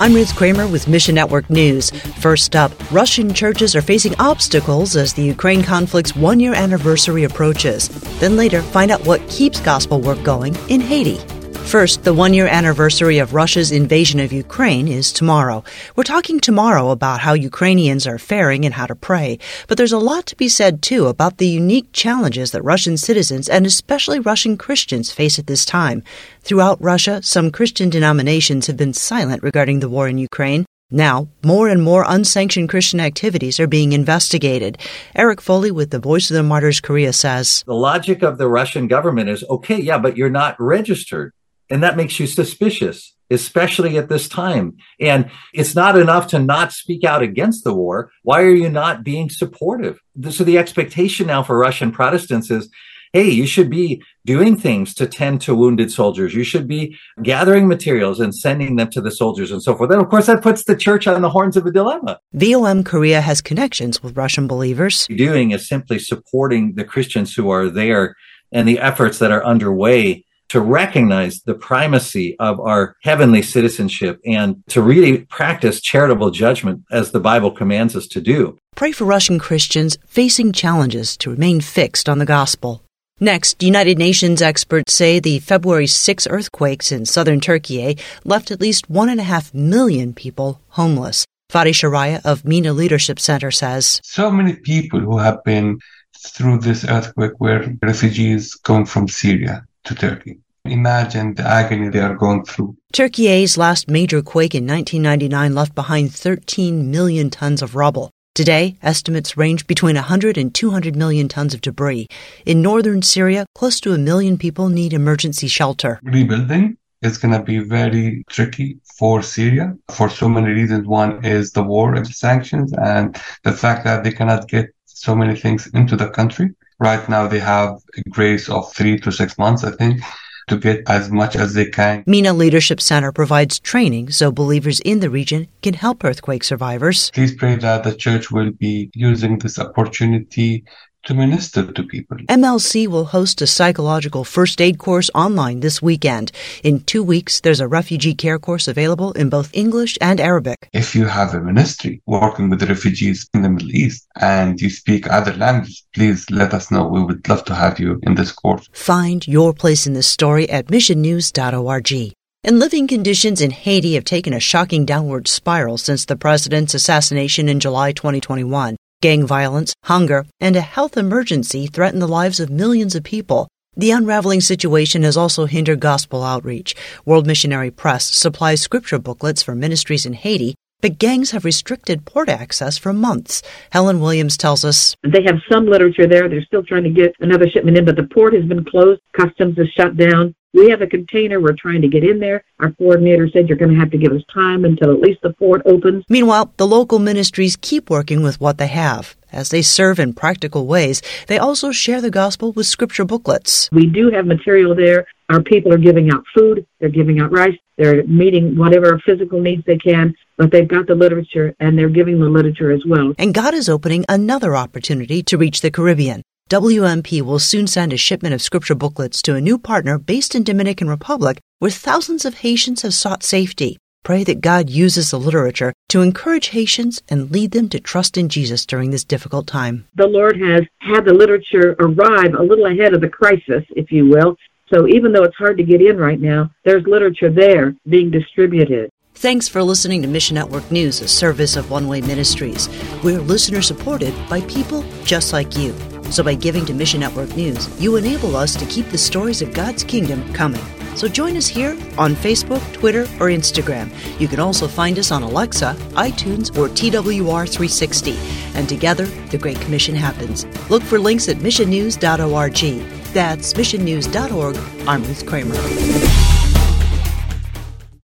I'm Ruth Kramer with Mission Network News. First up, Russian churches are facing obstacles as the Ukraine conflict's one year anniversary approaches. Then later, find out what keeps gospel work going in Haiti. First, the one year anniversary of Russia's invasion of Ukraine is tomorrow. We're talking tomorrow about how Ukrainians are faring and how to pray. But there's a lot to be said, too, about the unique challenges that Russian citizens and especially Russian Christians face at this time. Throughout Russia, some Christian denominations have been silent regarding the war in Ukraine. Now, more and more unsanctioned Christian activities are being investigated. Eric Foley with the Voice of the Martyrs Korea says The logic of the Russian government is okay, yeah, but you're not registered. And that makes you suspicious, especially at this time. And it's not enough to not speak out against the war. Why are you not being supportive? So the expectation now for Russian Protestants is, hey, you should be doing things to tend to wounded soldiers. You should be gathering materials and sending them to the soldiers and so forth. And of course, that puts the church on the horns of a dilemma. VOM Korea has connections with Russian believers. Doing is simply supporting the Christians who are there and the efforts that are underway to recognize the primacy of our heavenly citizenship and to really practice charitable judgment as the Bible commands us to do. Pray for Russian Christians facing challenges to remain fixed on the gospel. Next, United Nations experts say the February 6 earthquakes in southern Turkey left at least 1.5 million people homeless. Fadi Sharaya of MENA Leadership Center says So many people who have been through this earthquake were refugees coming from Syria to Turkey. Imagine the agony they are going through. Turkey's last major quake in 1999 left behind 13 million tons of rubble. Today, estimates range between 100 and 200 million tons of debris. In northern Syria, close to a million people need emergency shelter. Rebuilding is going to be very tricky for Syria for so many reasons. One is the war and the sanctions and the fact that they cannot get so many things into the country. Right now, they have a grace of three to six months, I think to get as much as they can. MENA Leadership Center provides training so believers in the region can help earthquake survivors. Please pray that the church will be using this opportunity to minister to people. MLC will host a psychological first aid course online this weekend. In two weeks, there's a refugee care course available in both English and Arabic. If you have a ministry working with refugees in the Middle East and you speak other languages, please let us know. We would love to have you in this course. Find your place in this story at missionnews.org. And living conditions in Haiti have taken a shocking downward spiral since the president's assassination in July 2021. Gang violence, hunger, and a health emergency threaten the lives of millions of people. The unraveling situation has also hindered gospel outreach. World Missionary Press supplies scripture booklets for ministries in Haiti, but gangs have restricted port access for months. Helen Williams tells us they have some literature there. They're still trying to get another shipment in, but the port has been closed. Customs is shut down. We have a container. We're trying to get in there. Our coordinator said you're going to have to give us time until at least the port opens. Meanwhile, the local ministries keep working with what they have. As they serve in practical ways, they also share the gospel with scripture booklets. We do have material there. Our people are giving out food. They're giving out rice. They're meeting whatever physical needs they can, but they've got the literature and they're giving the literature as well. And God is opening another opportunity to reach the Caribbean. WMP will soon send a shipment of scripture booklets to a new partner based in Dominican Republic where thousands of Haitians have sought safety. Pray that God uses the literature to encourage Haitians and lead them to trust in Jesus during this difficult time. The Lord has had the literature arrive a little ahead of the crisis, if you will. So even though it's hard to get in right now, there's literature there being distributed. Thanks for listening to Mission Network News, a service of One Way Ministries. We're listener supported by people just like you. So by giving to Mission Network News, you enable us to keep the stories of God's kingdom coming. So join us here on Facebook, Twitter, or Instagram. You can also find us on Alexa, iTunes, or TWR360. And together, the Great Commission happens. Look for links at missionnews.org. That's missionnews.org. I'm Ruth Kramer.